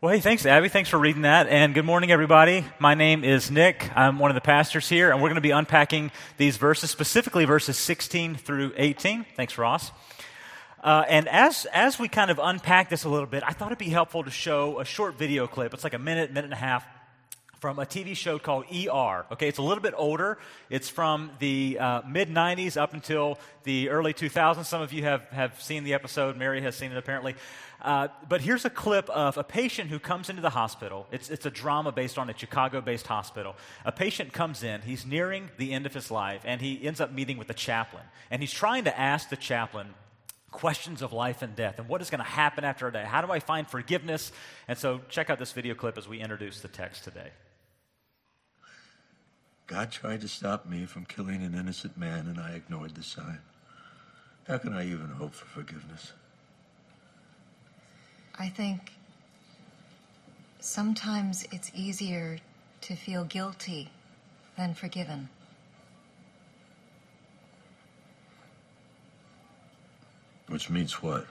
Well, hey, thanks, Abby. Thanks for reading that. And good morning, everybody. My name is Nick. I'm one of the pastors here, and we're going to be unpacking these verses, specifically verses 16 through 18. Thanks, Ross. Uh, and as, as we kind of unpack this a little bit, I thought it'd be helpful to show a short video clip. It's like a minute, minute and a half from a TV show called ER. Okay, it's a little bit older. It's from the uh, mid 90s up until the early 2000s. Some of you have, have seen the episode. Mary has seen it apparently. Uh, but here's a clip of a patient who comes into the hospital. It's, it's a drama based on a Chicago based hospital. A patient comes in, he's nearing the end of his life, and he ends up meeting with the chaplain. And he's trying to ask the chaplain questions of life and death and what is going to happen after a day. How do I find forgiveness? And so check out this video clip as we introduce the text today. God tried to stop me from killing an innocent man, and I ignored the sign. How can I even hope for forgiveness? I think sometimes it's easier to feel guilty than forgiven. Which means what?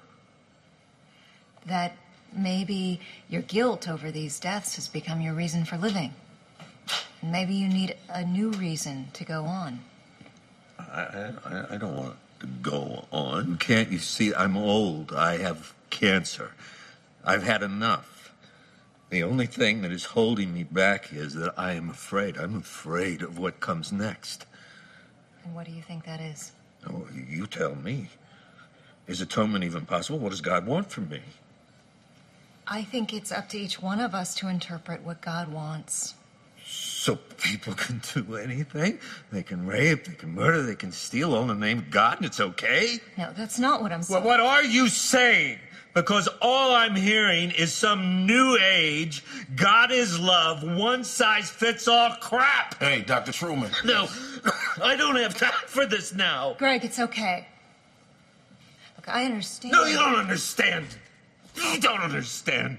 That maybe your guilt over these deaths has become your reason for living. Maybe you need a new reason to go on. I, I, I don't want to go on. Can't you see? I'm old. I have cancer. I've had enough. The only thing that is holding me back is that I am afraid. I'm afraid of what comes next. And what do you think that is? Oh, you tell me. Is atonement even possible? What does God want from me? I think it's up to each one of us to interpret what God wants. So people can do anything? They can rape, they can murder, they can steal all in the name of God, and it's okay? No, that's not what I'm saying. Well, what are you saying? because all I'm hearing is some new age, God is love, one size fits all crap. Hey, Dr. Truman. No, I don't have time for this now. Greg, it's okay. Look, I understand. No, you don't understand. You don't understand.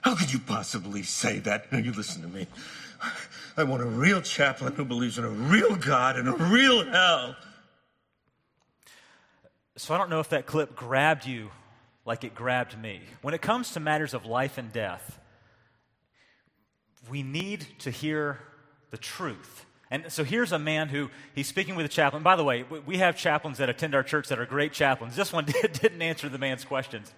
How could you possibly say that? Now, you listen to me. I want a real chaplain who believes in a real God and a real hell. So I don't know if that clip grabbed you like it grabbed me. When it comes to matters of life and death, we need to hear the truth. And so here's a man who he's speaking with a chaplain. By the way, we have chaplains that attend our church that are great chaplains. This one didn't answer the man's questions.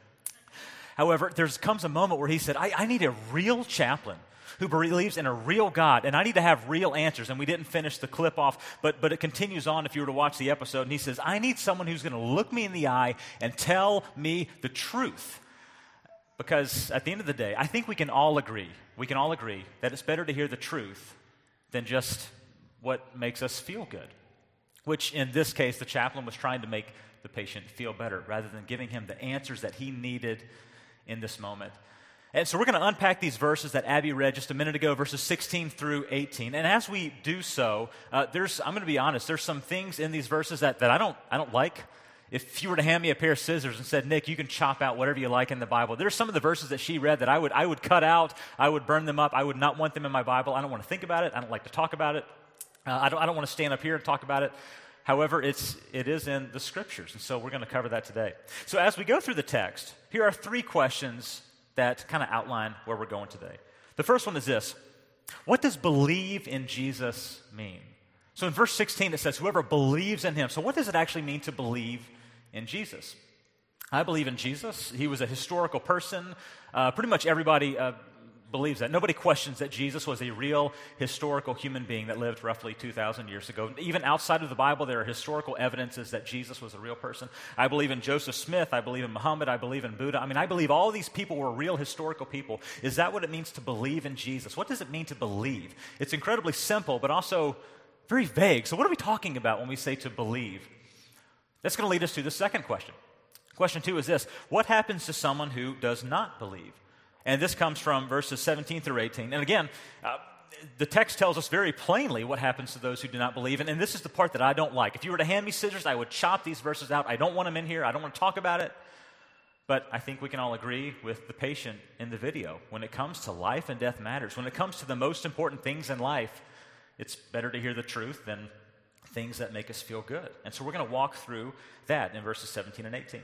However, there comes a moment where he said, I, I need a real chaplain who believes in a real God, and I need to have real answers. And we didn't finish the clip off, but, but it continues on if you were to watch the episode. And he says, I need someone who's going to look me in the eye and tell me the truth. Because at the end of the day, I think we can all agree, we can all agree that it's better to hear the truth than just what makes us feel good. Which in this case, the chaplain was trying to make the patient feel better rather than giving him the answers that he needed in this moment. And so we're going to unpack these verses that Abby read just a minute ago, verses 16 through 18. And as we do so, uh, there's, I'm going to be honest, there's some things in these verses that, that I, don't, I don't like. If you were to hand me a pair of scissors and said, Nick, you can chop out whatever you like in the Bible, there's some of the verses that she read that I would, I would cut out, I would burn them up, I would not want them in my Bible. I don't want to think about it, I don't like to talk about it, uh, I, don't, I don't want to stand up here and talk about it. However, it's, it is in the scriptures, and so we're going to cover that today. So, as we go through the text, here are three questions that kind of outline where we're going today. The first one is this What does believe in Jesus mean? So in verse 16, it says, Whoever believes in him. So, what does it actually mean to believe in Jesus? I believe in Jesus. He was a historical person. Uh, pretty much everybody uh, believes that. Nobody questions that Jesus was a real historical human being that lived roughly 2,000 years ago. Even outside of the Bible, there are historical evidences that Jesus was a real person. I believe in Joseph Smith. I believe in Muhammad. I believe in Buddha. I mean, I believe all these people were real historical people. Is that what it means to believe in Jesus? What does it mean to believe? It's incredibly simple, but also very vague. So, what are we talking about when we say to believe? That's going to lead us to the second question. Question two is this What happens to someone who does not believe? And this comes from verses 17 through 18. And again, uh, the text tells us very plainly what happens to those who do not believe. And, and this is the part that I don't like. If you were to hand me scissors, I would chop these verses out. I don't want them in here. I don't want to talk about it. But I think we can all agree with the patient in the video. When it comes to life and death matters, when it comes to the most important things in life, it's better to hear the truth than things that make us feel good. And so we're going to walk through that in verses 17 and 18.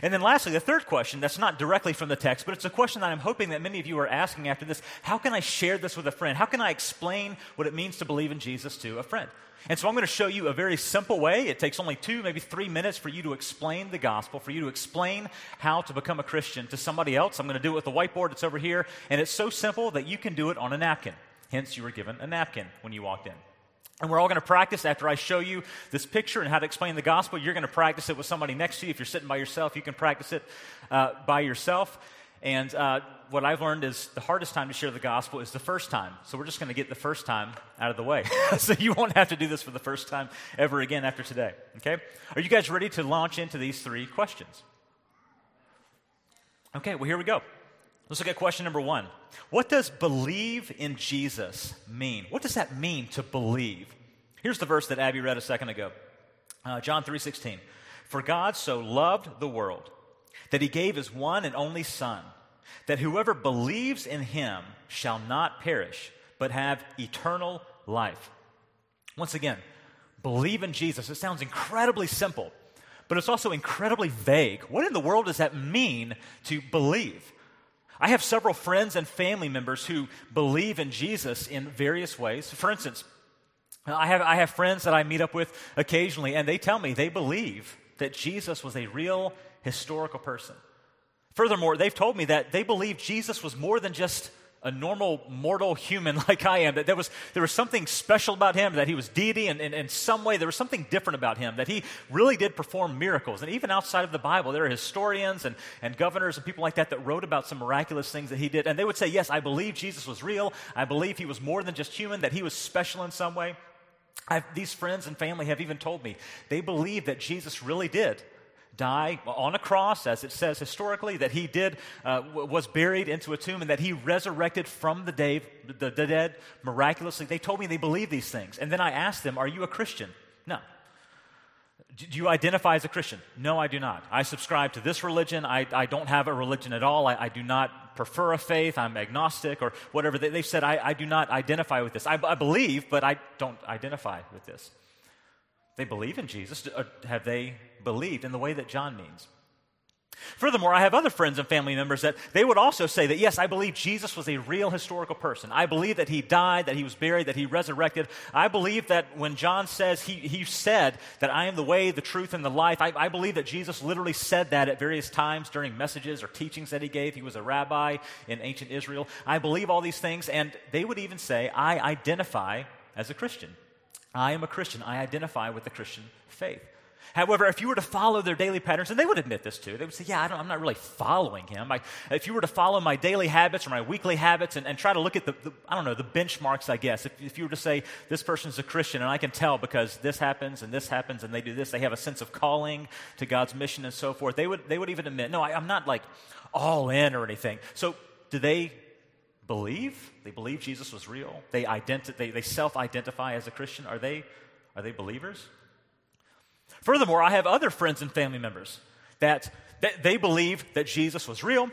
And then lastly, the third question that's not directly from the text, but it's a question that I'm hoping that many of you are asking after this. How can I share this with a friend? How can I explain what it means to believe in Jesus to a friend? And so I'm going to show you a very simple way. It takes only two, maybe three minutes for you to explain the gospel, for you to explain how to become a Christian to somebody else. I'm going to do it with the whiteboard that's over here. And it's so simple that you can do it on a napkin. Hence, you were given a napkin when you walked in. And we're all going to practice after I show you this picture and how to explain the gospel. You're going to practice it with somebody next to you. If you're sitting by yourself, you can practice it uh, by yourself. And uh, what I've learned is the hardest time to share the gospel is the first time. So we're just going to get the first time out of the way. so you won't have to do this for the first time ever again after today. Okay? Are you guys ready to launch into these three questions? Okay, well, here we go. Let's look at question number one. What does believe in Jesus mean? What does that mean to believe? Here's the verse that Abby read a second ago. Uh, John 3:16. For God so loved the world that he gave his one and only son that whoever believes in him shall not perish but have eternal life. Once again, believe in Jesus. It sounds incredibly simple, but it's also incredibly vague. What in the world does that mean to believe? I have several friends and family members who believe in Jesus in various ways. For instance, I have, I have friends that I meet up with occasionally, and they tell me they believe that Jesus was a real historical person. Furthermore, they've told me that they believe Jesus was more than just a normal mortal human like I am, that there was, there was something special about him, that he was deity, and in some way there was something different about him, that he really did perform miracles. And even outside of the Bible, there are historians and, and governors and people like that that wrote about some miraculous things that he did. And they would say, Yes, I believe Jesus was real. I believe he was more than just human, that he was special in some way. I've, these friends and family have even told me they believe that Jesus really did die on a cross, as it says historically, that he did, uh, was buried into a tomb, and that he resurrected from the, day, the, the dead miraculously. They told me they believe these things. And then I asked them, Are you a Christian? No. Do you identify as a Christian? No, I do not. I subscribe to this religion. I, I don't have a religion at all. I, I, do not prefer a faith. I'm agnostic or whatever. They, have said, I, I, do not identify with this. I, I believe, but I don't identify with this. They believe in Jesus. Have they believed in the way that John means? Furthermore, I have other friends and family members that they would also say that, yes, I believe Jesus was a real historical person. I believe that he died, that he was buried, that he resurrected. I believe that when John says, he, he said that I am the way, the truth, and the life, I, I believe that Jesus literally said that at various times during messages or teachings that he gave. He was a rabbi in ancient Israel. I believe all these things, and they would even say, I identify as a Christian. I am a Christian. I identify with the Christian faith. However, if you were to follow their daily patterns, and they would admit this too, they would say, Yeah, I am not really following him. I, if you were to follow my daily habits or my weekly habits and, and try to look at the, the, I don't know, the benchmarks, I guess, if, if you were to say, This person's a Christian, and I can tell because this happens and this happens and they do this, they have a sense of calling to God's mission and so forth, they would, they would even admit, No, I, I'm not like all in or anything. So, do they believe? They believe Jesus was real. They, identi- they, they self identify as a Christian. Are they, are they believers? Furthermore, I have other friends and family members that, that they believe that Jesus was real.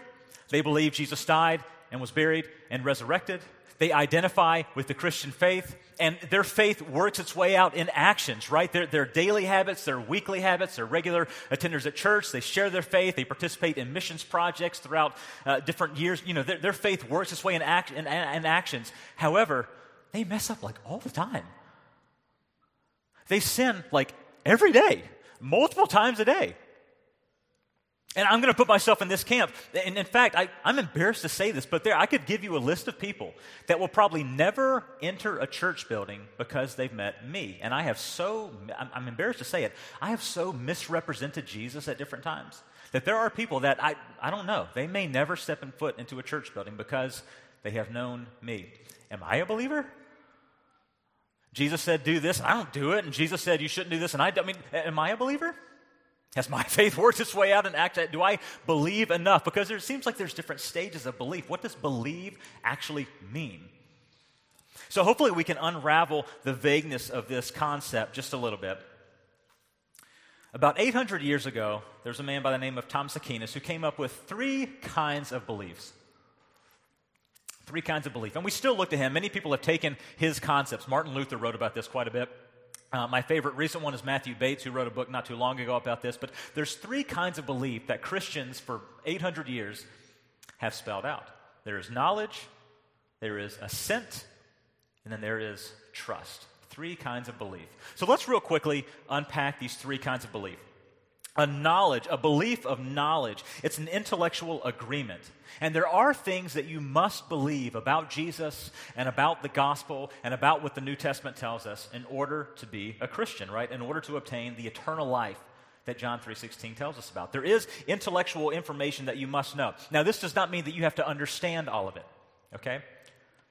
They believe Jesus died and was buried and resurrected. They identify with the Christian faith, and their faith works its way out in actions, right? Their, their daily habits, their weekly habits, their regular attenders at church, they share their faith, they participate in missions projects throughout uh, different years. You know, their, their faith works its way in, act, in, in actions. However, they mess up like all the time. They sin like every day, multiple times a day. And I'm going to put myself in this camp. And in fact, I, am embarrassed to say this, but there, I could give you a list of people that will probably never enter a church building because they've met me. And I have so, I'm, embarrassed to say it, I have so misrepresented Jesus at different times that there are people that I, I don't know, they may never step in foot into a church building because they have known me. Am I a believer? Jesus said, do this, and I don't do it. And Jesus said, you shouldn't do this, and I, I mean, am I a believer? Has my faith worked its way out and act? Do I believe enough? Because there seems like there's different stages of belief. What does believe actually mean? So hopefully we can unravel the vagueness of this concept just a little bit. About 800 years ago, there's a man by the name of Thomas Aquinas who came up with three kinds of beliefs. Three kinds of belief. And we still look to him. Many people have taken his concepts. Martin Luther wrote about this quite a bit. Uh, my favorite recent one is Matthew Bates, who wrote a book not too long ago about this. But there's three kinds of belief that Christians for 800 years have spelled out there is knowledge, there is assent, and then there is trust. Three kinds of belief. So let's real quickly unpack these three kinds of belief. A knowledge, a belief of knowledge, it's an intellectual agreement. And there are things that you must believe about Jesus and about the gospel and about what the New Testament tells us in order to be a Christian, right? In order to obtain the eternal life that John 3:16 tells us about. There is intellectual information that you must know. Now this does not mean that you have to understand all of it, okay?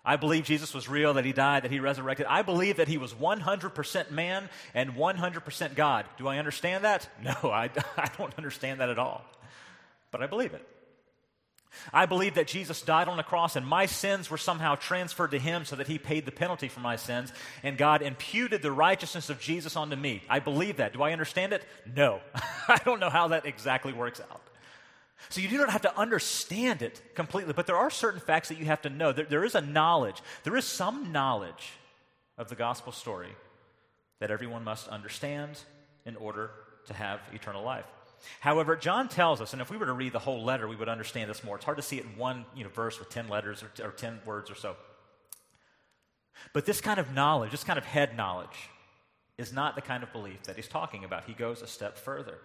I believe Jesus was real, that he died, that he resurrected. I believe that he was 100% man and 100% God. Do I understand that? No, I, I don't understand that at all. But I believe it. I believe that Jesus died on the cross and my sins were somehow transferred to him so that he paid the penalty for my sins and God imputed the righteousness of Jesus onto me. I believe that. Do I understand it? No. I don't know how that exactly works out. So you do not have to understand it completely, but there are certain facts that you have to know. There, there is a knowledge, there is some knowledge of the gospel story that everyone must understand in order to have eternal life. However, John tells us, and if we were to read the whole letter, we would understand this more. It's hard to see it in one you know, verse with 10 letters or, or 10 words or so. But this kind of knowledge, this kind of head knowledge, is not the kind of belief that he's talking about. He goes a step further.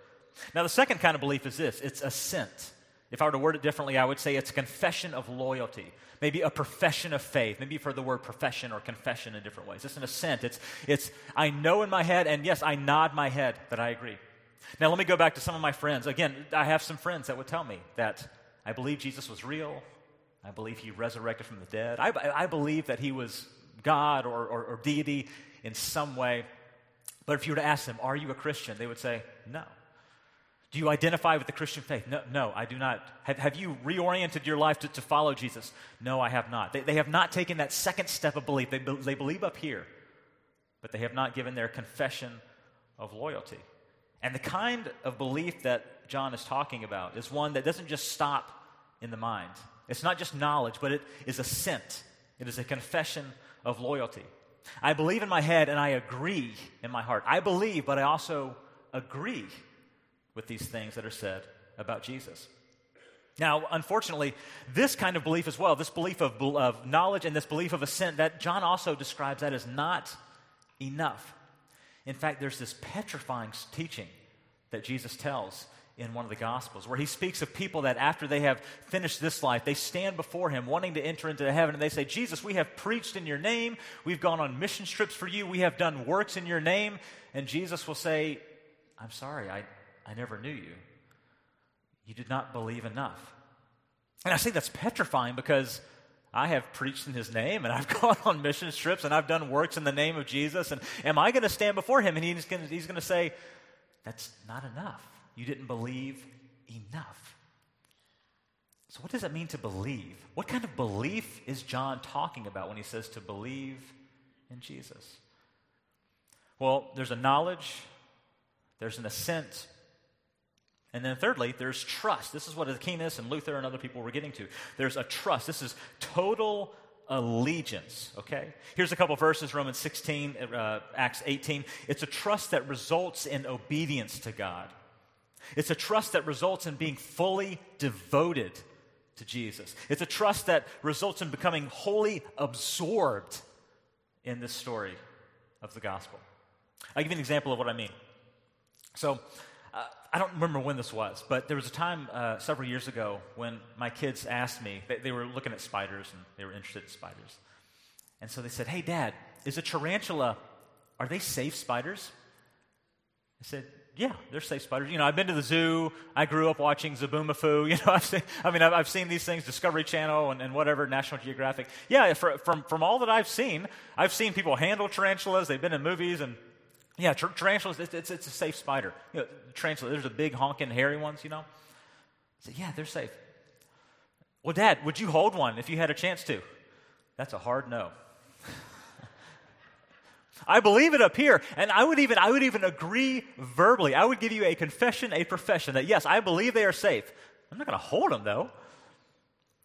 Now, the second kind of belief is this it's assent. If I were to word it differently, I would say it's a confession of loyalty, maybe a profession of faith. Maybe you've heard the word profession or confession in different ways. It's an assent. It's, it's I know in my head, and yes, I nod my head that I agree. Now, let me go back to some of my friends. Again, I have some friends that would tell me that I believe Jesus was real. I believe he resurrected from the dead. I, I believe that he was God or, or, or deity in some way. But if you were to ask them, Are you a Christian? they would say, No. Do you identify with the Christian faith? No, no I do not. Have, have you reoriented your life to, to follow Jesus? No, I have not. They, they have not taken that second step of belief. They, they believe up here, but they have not given their confession of loyalty. And the kind of belief that John is talking about is one that doesn't just stop in the mind. It's not just knowledge, but it is assent. It is a confession of loyalty. I believe in my head and I agree in my heart. I believe, but I also agree with these things that are said about Jesus. Now, unfortunately, this kind of belief as well, this belief of, of knowledge and this belief of assent, that John also describes that as not enough. In fact, there's this petrifying teaching that Jesus tells in one of the Gospels, where he speaks of people that after they have finished this life, they stand before him wanting to enter into heaven, and they say, Jesus, we have preached in your name, we've gone on mission trips for you, we have done works in your name. And Jesus will say, I'm sorry, I, I never knew you. You did not believe enough. And I say that's petrifying because I have preached in his name and I've gone on mission trips and I've done works in the name of Jesus. And am I going to stand before him and he's going to say, That's not enough. You didn't believe enough. So, what does it mean to believe? What kind of belief is John talking about when he says to believe in Jesus? Well, there's a knowledge, there's an assent, and then thirdly, there's trust. This is what Aquinas and Luther and other people were getting to. There's a trust. This is total allegiance, okay? Here's a couple verses Romans 16, uh, Acts 18. It's a trust that results in obedience to God. It's a trust that results in being fully devoted to Jesus. It's a trust that results in becoming wholly absorbed in this story of the gospel. I'll give you an example of what I mean. So, I don't remember when this was, but there was a time uh, several years ago when my kids asked me, they, they, were looking at spiders and they were interested in spiders. And so they said, Hey, Dad, is a tarantula, are they safe spiders? I said, Yeah, they're safe spiders. You know, I've been to the zoo. I grew up watching Zoboomafoo. You know, I've seen, I mean, I've, I've seen these things, Discovery Channel and, and whatever, National Geographic. Yeah, for, from, from all that I've seen, I've seen people handle tarantulas. They've been in movies and yeah, tar- tarantulas, it's, it's, it's, a safe spider. You know, tarantula, there's the big honking hairy ones, you know. Said, yeah, they're safe. Well, Dad, would you hold one if you had a chance to? That's a hard no. I believe it up here, and I would even I would even agree verbally. I would give you a confession, a profession that yes, I believe they are safe. I'm not going to hold them though.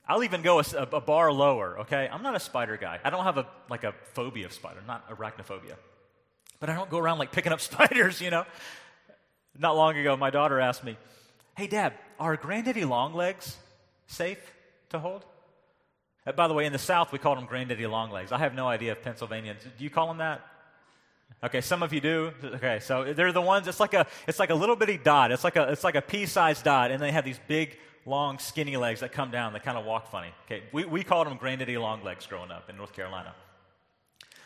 I'll even go a, a, bar lower. Okay, I'm not a spider guy. I don't have a like a phobia of spider, not arachnophobia. But I don't go around like picking up spiders, you know. Not long ago, my daughter asked me, Hey, Dad, are granddaddy long legs safe to hold? Uh, by the way, in the South, we call them granddaddy long legs. I have no idea if Pennsylvania, do you call them that? Okay, some of you do. Okay, so they're the ones. It's like a it's like a little bitty dot. It's like a it's like a pea-sized dot, and they have these big, long, skinny legs that come down. They kind of walk funny. Okay, we we called them granddaddy long legs growing up in North Carolina.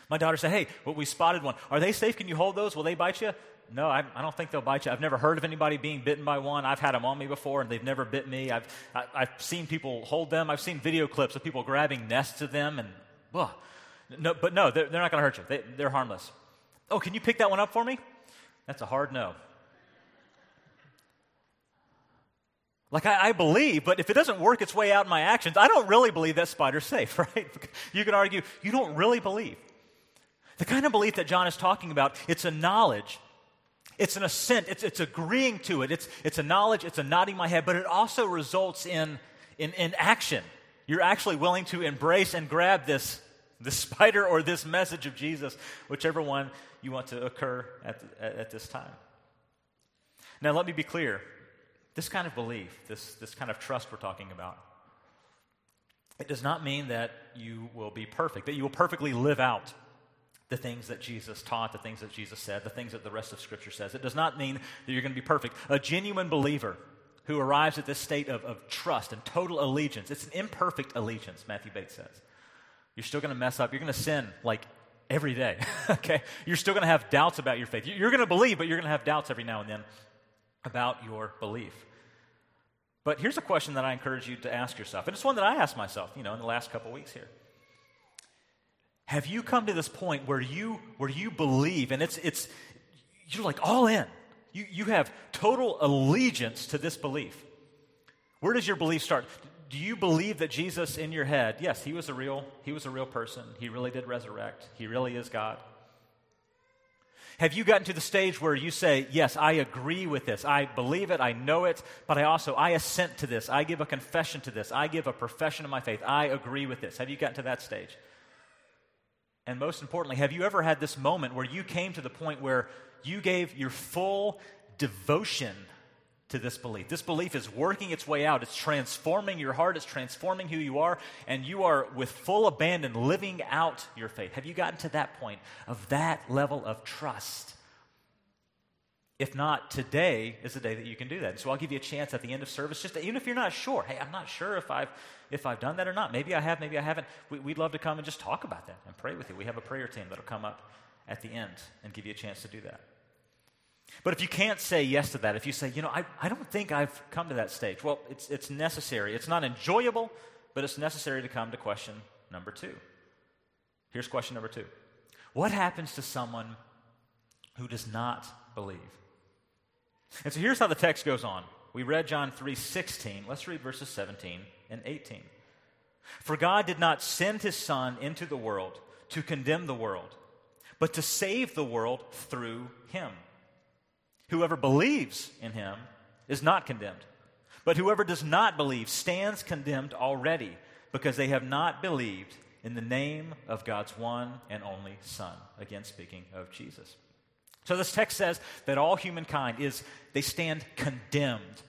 My daughter said, "Hey, well, we spotted one. Are they safe? Can you hold those? Will they bite you?" No, I, I, don't think they'll bite you. I've never heard of anybody being bitten by one. I've had them on me before, and they've never bit me. I've I, have i have seen people hold them. I've seen video clips of people grabbing nests of them, and well, no, but no, they're, they're not going to hurt you. They, they're harmless. Oh, can you pick that one up for me? That's a hard no. Like, I, I, believe, but if it doesn't work its way out in my actions, I don't really believe that spider's safe, right? You can argue, you don't really believe. The kind of belief that John is talking about, it's a knowledge, it's an assent, it's, it's agreeing to it, it's, it's a knowledge, it's a nodding my head, but it also results in, in, in action. You're actually willing to embrace and grab this, this spider or this message of Jesus, whichever one you want to occur at, at, this time. Now, let me be clear. This kind of belief, this, this kind of trust we're talking about, it does not mean that you will be perfect, that you will perfectly live out the things that Jesus taught, the things that Jesus said, the things that the rest of Scripture says. It does not mean that you're going to be perfect. A genuine believer who arrives at this state of, of trust and total allegiance, it's an imperfect allegiance, Matthew Bates says. You're still going to mess up. You're going to sin like every day, okay? You're still going to have doubts about your faith. You're going to believe, but you're going to have doubts every now and then about your belief. But here's a question that I encourage you to ask yourself, and it's one that I asked myself, you know, in the last couple weeks here. Have you come to this point where you where you believe and it's it's you're like all in. You you have total allegiance to this belief. Where does your belief start? do you believe that Jesus in your head, yes, he was a real, he was a real person. He really did resurrect. He really is God. Have you gotten to the stage where you say, Yes, I agree with this. I believe it. I know it. But I also, I assent to this. I give a confession to this. I give a profession of my faith. I agree with this. Have you gotten to that stage? And most importantly, have you ever had this moment where you came to the point where you gave your full devotion to this belief. This belief is working its way out. It's transforming your heart, it's transforming who you are, and you are with full abandon living out your faith. Have you gotten to that point of that level of trust? If not, today is the day that you can do that. And So I'll give you a chance at the end of service, just to, even if you're not sure. Hey, I'm not sure if I've if I've done that or not. Maybe I have, maybe I haven't. We, would love to come and just talk about that and pray with you. We have a prayer team that'll come up at the end and give you a chance to do that. But if you can't say yes to that, if you say, you know, I, I don't think I've come to that stage, well, it's, it's necessary. It's not enjoyable, but it's necessary to come to question number two. Here's question number two What happens to someone who does not believe? And so here's how the text goes on. We read John 3:16. Let's read verses 17 and 18. For God did not send his Son into the world to condemn the world, but to save the world through him. Whoever believes in him is not condemned. But whoever does not believe stands condemned already because they have not believed in the name of God's one and only Son. Again, speaking of Jesus. So this text says that all humankind is, they stand condemned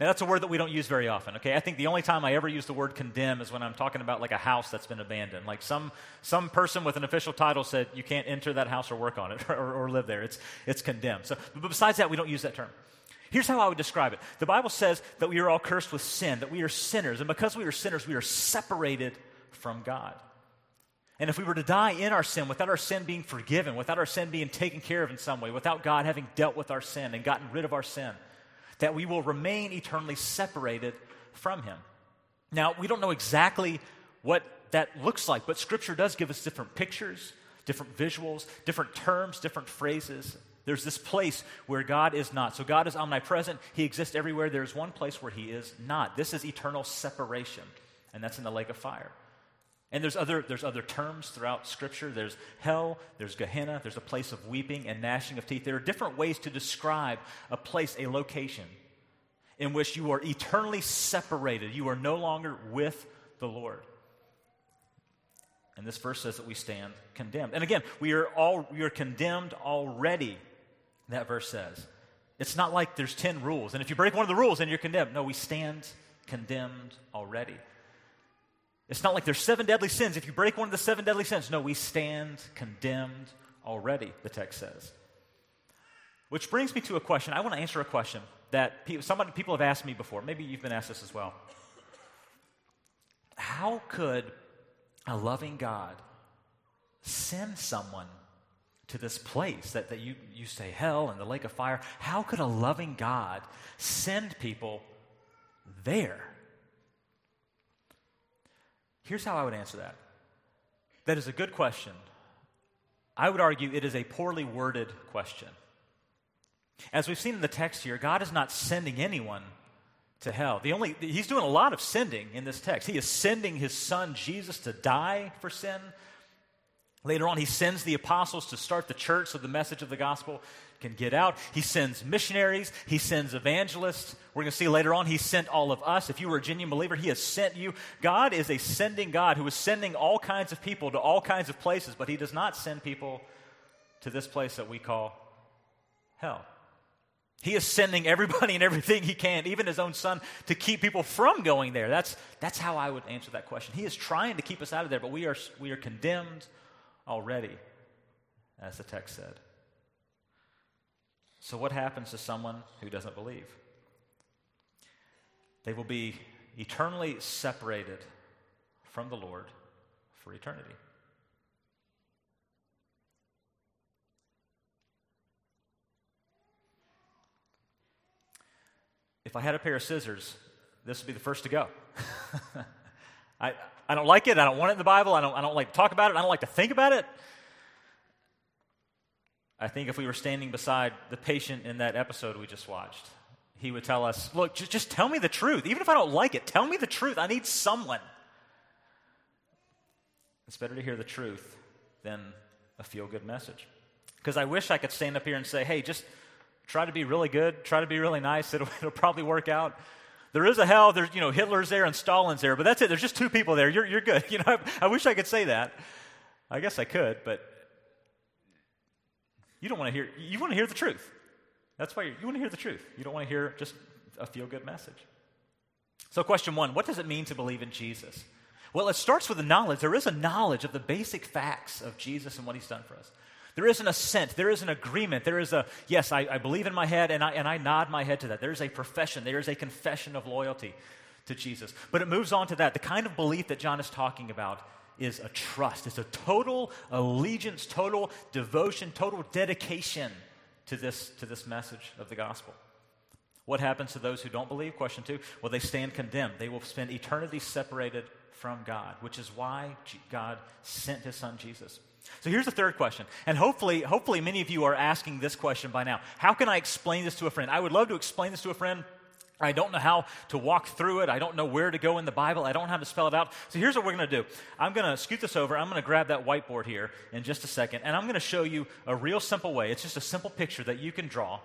now, that's a word that we don't use very often, okay? I think the only time I ever use the word condemn is when I'm talking about like a house that's been abandoned. Like some, some person with an official title said, you can't enter that house or work on it or, or live there. It's, it's condemned. So, but besides that, we don't use that term. Here's how I would describe it the Bible says that we are all cursed with sin, that we are sinners. And because we are sinners, we are separated from God. And if we were to die in our sin, without our sin being forgiven, without our sin being taken care of in some way, without God having dealt with our sin and gotten rid of our sin, that we will remain eternally separated from Him. Now, we don't know exactly what that looks like, but Scripture does give us different pictures, different visuals, different terms, different phrases. There's this place where God is not. So God is omnipresent, He exists everywhere. There's one place where He is not. This is eternal separation, and that's in the lake of fire. And there's other, there's other terms throughout Scripture. There's hell, there's Gehenna, there's a place of weeping and gnashing of teeth. There are different ways to describe a place, a location in which you are eternally separated. You are no longer with the Lord. And this verse says that we stand condemned. And again, we are all we are condemned already. That verse says. It's not like there's 10 rules. And if you break one of the rules, then you're condemned. No, we stand condemned already. It's not like there's seven deadly sins. If you break one of the seven deadly sins, no, we stand condemned already, the text says. Which brings me to a question. I want to answer a question that people, somebody, people have asked me before. Maybe you've been asked this as well. How could a loving God send someone to this place that, that you, you say hell and the lake of fire? How could a loving God send people there? Here's how I would answer that. That is a good question. I would argue it is a poorly worded question. As we've seen in the text here, God is not sending anyone to hell. The only he's doing a lot of sending in this text. He is sending his son Jesus to die for sin. Later on, he sends the apostles to start the church so the message of the gospel can get out. He sends missionaries, he sends evangelists. We're going to see later on, he sent all of us. If you were a genuine believer, he has sent you. God is a sending God who is sending all kinds of people to all kinds of places, but he does not send people to this place that we call hell. He is sending everybody and everything he can, even his own son, to keep people from going there. That's, that's how I would answer that question. He is trying to keep us out of there, but we are, we are condemned already, as the text said. So, what happens to someone who doesn't believe? They will be eternally separated from the Lord for eternity. if I had a pair of scissors, this would be the first to go. I, I don't like it. I don't want it in the Bible. I don't, I don't like to talk about it. I don't like to think about it. I think if we were standing beside the patient in that episode we just watched, he would tell us, Look, just, just tell me the truth. Even if I don't like it, tell me the truth. I need someone. It's better to hear the truth than a feel good message. Because I wish I could stand up here and say, Hey, just Try to be really good, try to be really nice, it'll, it'll probably work out. There is a hell, there's, you know, Hitler's there and Stalin's there, but that's it. There's just two people there. You're, you're good. You know, I, I wish I could say that. I guess I could, but you don't want to hear, you want to hear the truth. That's why you want to hear the truth. You don't want to hear just a feel good message. So, question one what does it mean to believe in Jesus? Well, it starts with the knowledge. There is a knowledge of the basic facts of Jesus and what he's done for us. There is an assent. There is an agreement. There is a, yes, I, I believe in my head, and I, and I nod my head to that. There is a profession. There is a confession of loyalty to Jesus. But it moves on to that. The kind of belief that John is talking about is a trust. It's a total allegiance, total devotion, total dedication to this, to this message of the gospel. What happens to those who don't believe? Question two. Well, they stand condemned. They will spend eternity separated from God, which is why God sent his son Jesus. So here's the third question. And hopefully, hopefully many of you are asking this question by now. How can I explain this to a friend? I would love to explain this to a friend. I don't know how to walk through it. I don't know where to go in the Bible. I don't know how to spell it out. So here's what we're going to do. I'm going to scoot this over. I'm going to grab that whiteboard here in just a second, and I'm going to show you a real simple way. It's just a simple picture that you can draw,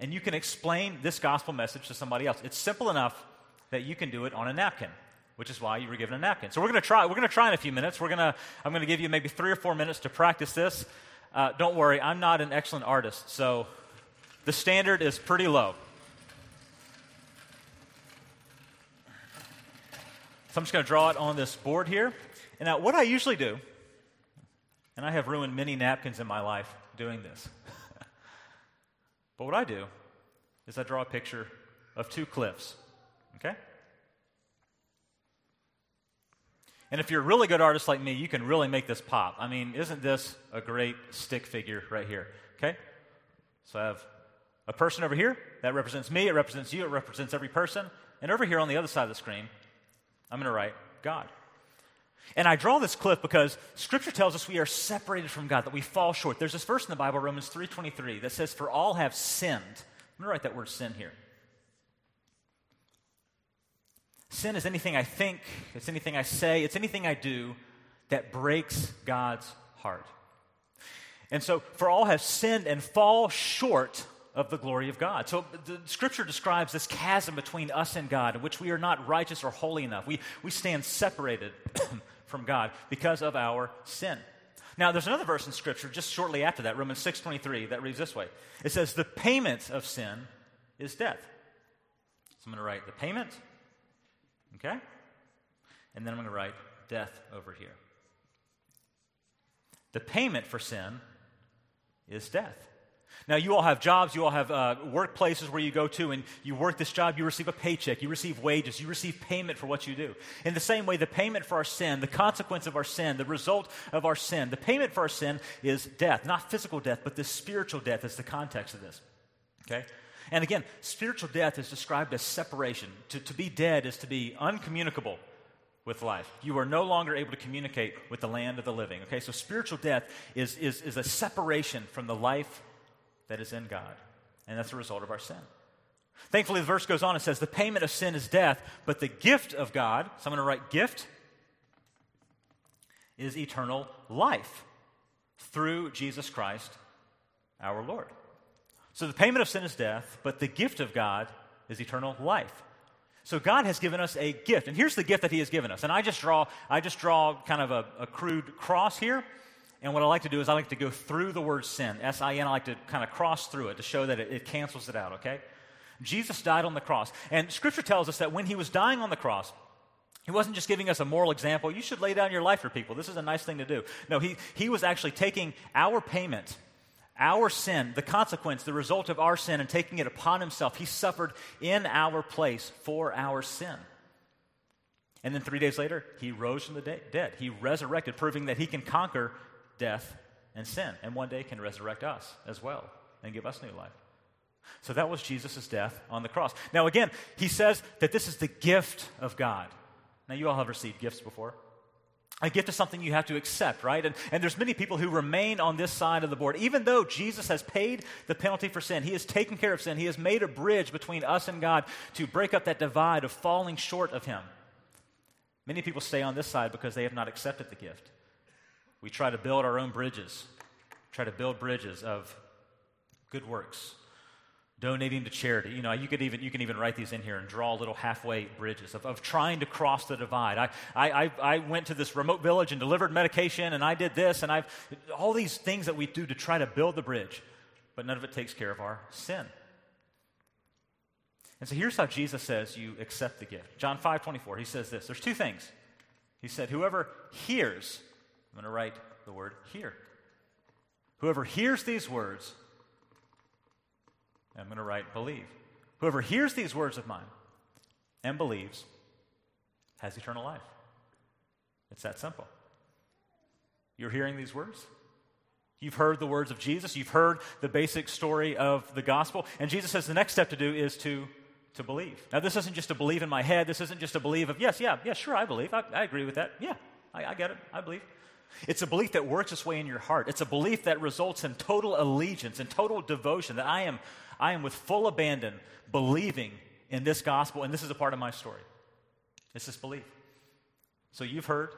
and you can explain this gospel message to somebody else. It's simple enough that you can do it on a napkin which is why you were given a napkin. So we're going to try. We're going to try in a few minutes. We're going to. I'm going to give you maybe three or four minutes to practice this. Uh, don't worry, I'm not an excellent artist, so the standard is pretty low. So I'm just going to draw it on this board here. And now, what I usually do, and I have ruined many napkins in my life doing this, but what I do is I draw a picture of two cliffs. Okay? And if you're a really good artist like me, you can really make this pop. I mean, isn't this a great stick figure right here? Okay? So I have a person over here. That represents me. It represents you. It represents every person. And over here on the other side of the screen, I'm going to write God. And I draw this cliff because Scripture tells us we are separated from God, that we fall short. There's this verse in the Bible, Romans 3.23, that says, For all have sinned. I'm going to write that word sin here. Sin is anything I think, it's anything I say, it's anything I do that breaks God's heart. And so, for all have sinned and fall short of the glory of God. So, the scripture describes this chasm between us and God, in which we are not righteous or holy enough. We, we stand separated from God because of our sin. Now, there's another verse in Scripture just shortly after that, Romans 6.23, that reads this way. It says, the payment of sin is death. So I'm going to write the payment, okay? And then I'm going to write death over here. The payment for sin is death. Now, you all have jobs, you all have uh, workplaces where you go to, and you work this job, you receive a paycheck, you receive wages, you receive payment for what you do. In the same way, the payment for our sin, the consequence of our sin, the result of our sin, the payment for our sin is death. Not physical death, but the spiritual death is the context of this. Okay? And again, spiritual death is described as separation. To, to be dead is to be uncommunicable with life. You are no longer able to communicate with the land of the living. Okay, so spiritual death is, is, is a separation from the life that is in God. And that's a result of our sin. Thankfully, the verse goes on and says, The payment of sin is death, but the gift of God, so I'm going to write gift, is eternal life through Jesus Christ our Lord. So the payment of sin is death, but the gift of God is eternal life. So God has given us a gift, and here's the gift that He has given us. And I just draw, I just draw kind of a, a crude cross here. And what I like to do is I like to go through the word sin, S I N. I like to kind of cross through it to show that it, it cancels it out, okay? Jesus died on the cross. And Scripture tells us that when he was dying on the cross, he wasn't just giving us a moral example. You should lay down your life for people. This is a nice thing to do. No, he, he was actually taking our payment, our sin, the consequence, the result of our sin, and taking it upon himself. He suffered in our place for our sin. And then three days later, he rose from the de- dead. He resurrected, proving that he can conquer death, and sin, and one day can resurrect us as well and give us new life. So that was Jesus' death on the cross. Now, again, he says that this is the gift of God. Now, you all have received gifts before. A gift is something you have to accept, right? And, and there's many people who remain on this side of the board. Even though Jesus has paid the penalty for sin, he has taken care of sin, he has made a bridge between us and God to break up that divide of falling short of him. Many people stay on this side because they have not accepted the gift. We try to build our own bridges, try to build bridges of good works, donating to charity. You know, you could even you can even write these in here and draw little halfway bridges of, of trying to cross the divide. I, I, I went to this remote village and delivered medication, and I did this, and I've all these things that we do to try to build the bridge, but none of it takes care of our sin. And so here's how Jesus says you accept the gift. John 5 24, he says this. There's two things. He said, Whoever hears I'm going to write the word hear. Whoever hears these words, I'm going to write believe. Whoever hears these words of mine and believes has eternal life. It's that simple. You're hearing these words? You've heard the words of Jesus. You've heard the basic story of the gospel. And Jesus says the next step to do is to, to believe. Now, this isn't just a believe in my head. This isn't just a believe of, yes, yeah, yeah, sure, I believe. I, I agree with that. Yeah, I, I get it. I believe. It's a belief that works its way in your heart. It's a belief that results in total allegiance and total devotion that I am, I am with full abandon believing in this gospel, and this is a part of my story. It's this belief. So you've heard.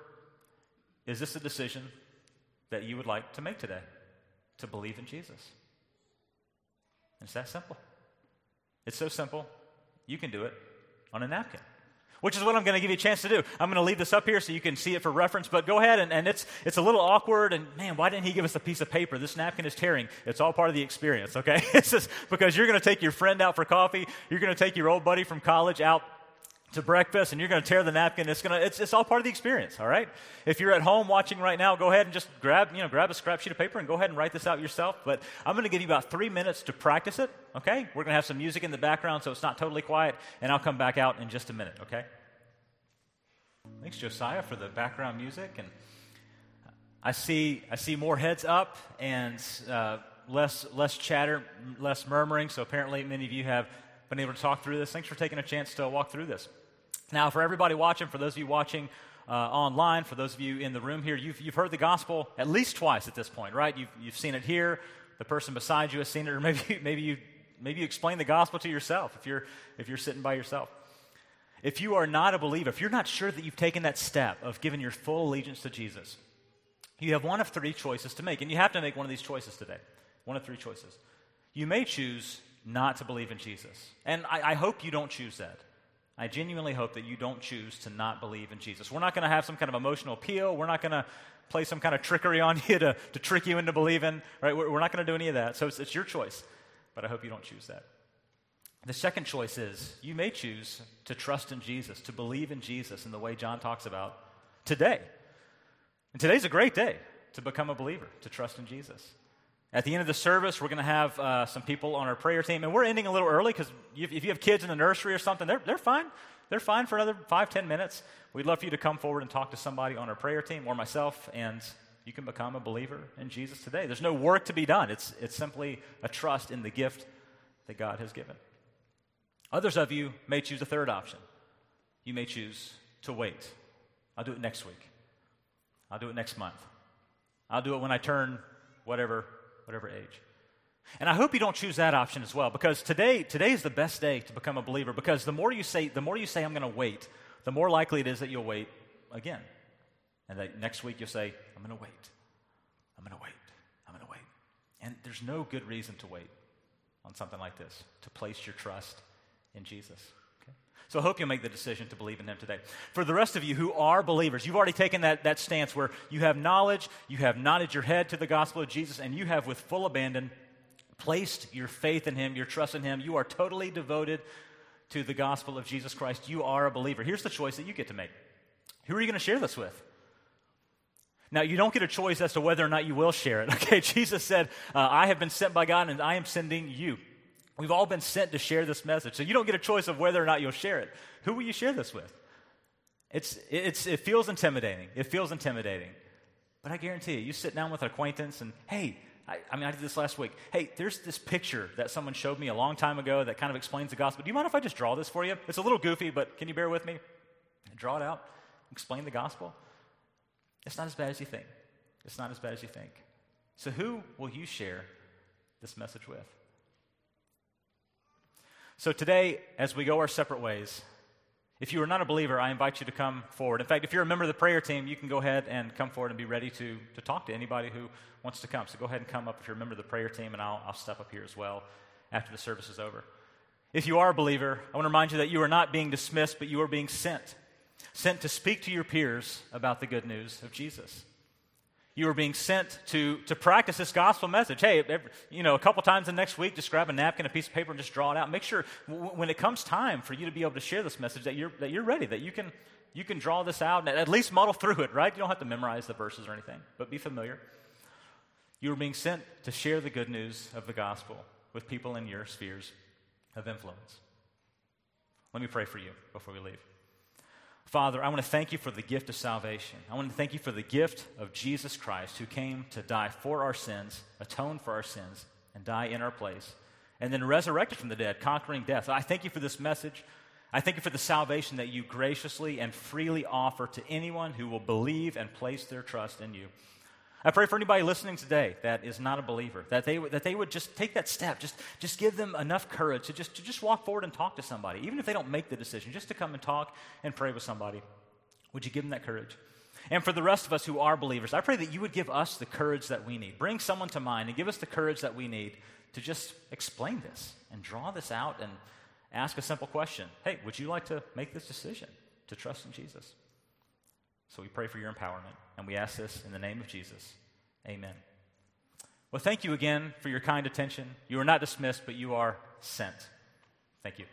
Is this a decision that you would like to make today? To believe in Jesus? It's that simple. It's so simple, you can do it on a napkin which is what I'm going to give you a chance to do. I'm going to leave this up here so you can see it for reference, but go ahead and, and it's, it's a little awkward. And man, why didn't he give us a piece of paper? This napkin is tearing. It's all part of the experience, okay? it's just because you're going to take your friend out for coffee, you're going to take your old buddy from college out to breakfast and you're going to tear the napkin it's going to it's, it's all part of the experience all right if you're at home watching right now go ahead and just grab you know grab a scrap sheet of paper and go ahead and write this out yourself but i'm going to give you about three minutes to practice it okay we're going to have some music in the background so it's not totally quiet and i'll come back out in just a minute okay Thanks, Josiah, for the background music. And I see, I see more heads up and uh, less, less chatter, less murmuring. So apparently, many of you have been able to talk through this. Thanks for taking a chance to walk through this. Now, for everybody watching, for those of you watching uh, online, for those of you in the room here, you've, you've heard the gospel at least twice at this point, right? You've, you've seen it here. The person beside you has seen it, or maybe, maybe, you, maybe you explain the gospel to yourself if you're, if you're sitting by yourself. If you are not a believer, if you're not sure that you've taken that step of giving your full allegiance to Jesus, you have one of three choices to make. And you have to make one of these choices today. One of three choices. You may choose not to believe in Jesus. And I, I hope you don't choose that. I genuinely hope that you don't choose to not believe in Jesus. We're not going to have some kind of emotional appeal. We're not going to play some kind of trickery on you to, to trick you into believing. Right? We're, we're not going to do any of that. So it's, it's your choice. But I hope you don't choose that. The second choice is you may choose to trust in Jesus, to believe in Jesus in the way John talks about today. And today's a great day to become a believer, to trust in Jesus. At the end of the service, we're going to have uh, some people on our prayer team, and we're ending a little early because if you have kids in the nursery or something, they're, they're fine. They're fine for another five, ten minutes. We'd love for you to come forward and talk to somebody on our prayer team or myself, and you can become a believer in Jesus today. There's no work to be done, it's, it's simply a trust in the gift that God has given. Others of you may choose a third option. You may choose to wait. I'll do it next week. I'll do it next month. I'll do it when I turn whatever whatever age. And I hope you don't choose that option as well, because today, today is the best day to become a believer. Because the more you say, the more you say, I'm going to wait, the more likely it is that you'll wait again. And that next week you'll say, I'm going to wait. I'm going to wait. I'm going to wait. And there's no good reason to wait on something like this, to place your trust in Jesus. So I hope you'll make the decision to believe in Him today. For the rest of you who are believers, you've already taken that, that stance where you have knowledge, you have nodded your head to the gospel of Jesus, and you have, with full abandon, placed your faith in Him, your trust in Him. You are totally devoted to the gospel of Jesus Christ. You are a believer. Here's the choice that you get to make who are you going to share this with? Now, you don't get a choice as to whether or not you will share it. Okay, Jesus said, uh, I have been sent by God and I am sending you. We've all been sent to share this message. So you don't get a choice of whether or not you'll share it. Who will you share this with? It's, it's, it feels intimidating. It feels intimidating. But I guarantee you, you sit down with an acquaintance and, hey, I, I, mean, I did this last week. Hey, there's this picture that someone showed me a long time ago that kind of explains the gospel. Do you mind if I just draw this for you? It's a little goofy, but can you bear with me? Draw it out, explain the gospel. It's not as bad as you think. It's not as bad as you think. So, who will you share this message with? So today, as we go our separate ways, if you are not a believer, I invite you to come forward. In fact, if you're a member of the prayer team, you can go ahead and come forward and be ready to, to talk to anybody who wants to come. So go ahead and come up if you're a member of the prayer team, and I'll, I'll step up here as well after the service is over. If you are a believer, I want to remind you that you are not being dismissed, but you are being sent. Sent to speak to your peers about the good news of Jesus you are being sent to, to practice this gospel message. Hey, every, you know, a couple times the next week, just grab a napkin, a piece of paper, and just draw it out. Make sure w- when it comes time for you to be able to share this message that you're, that you're ready, that you can, you can draw this out and at least muddle through it, right? You don't have to memorize the verses or anything, but be familiar. You are being sent to share the good news of the gospel with people in your spheres of influence. Let me pray for you before we leave. Father, I want to thank you for the gift of salvation. I want to thank you for the gift of Jesus Christ who came to die for our sins, atone for our sins, and die in our place, and then resurrected from the dead, conquering death. I thank you for this message. I thank you for the salvation that you graciously and freely offer to anyone who will believe and place their trust in you. I pray for anybody listening today that is not a believer, that they, that they would just take that step, just, just give them enough courage to just, to just walk forward and talk to somebody, even if they don't make the decision, just to come and talk and pray with somebody. Would you give them that courage? And for the rest of us who are believers, I pray that you would give us the courage that we need. Bring someone to mind and give us the courage that we need to just explain this and draw this out and ask a simple question Hey, would you like to make this decision to trust in Jesus? So we pray for your empowerment, and we ask this in the name of Jesus. Amen. Well, thank you again for your kind attention. You are not dismissed, but you are sent. Thank you.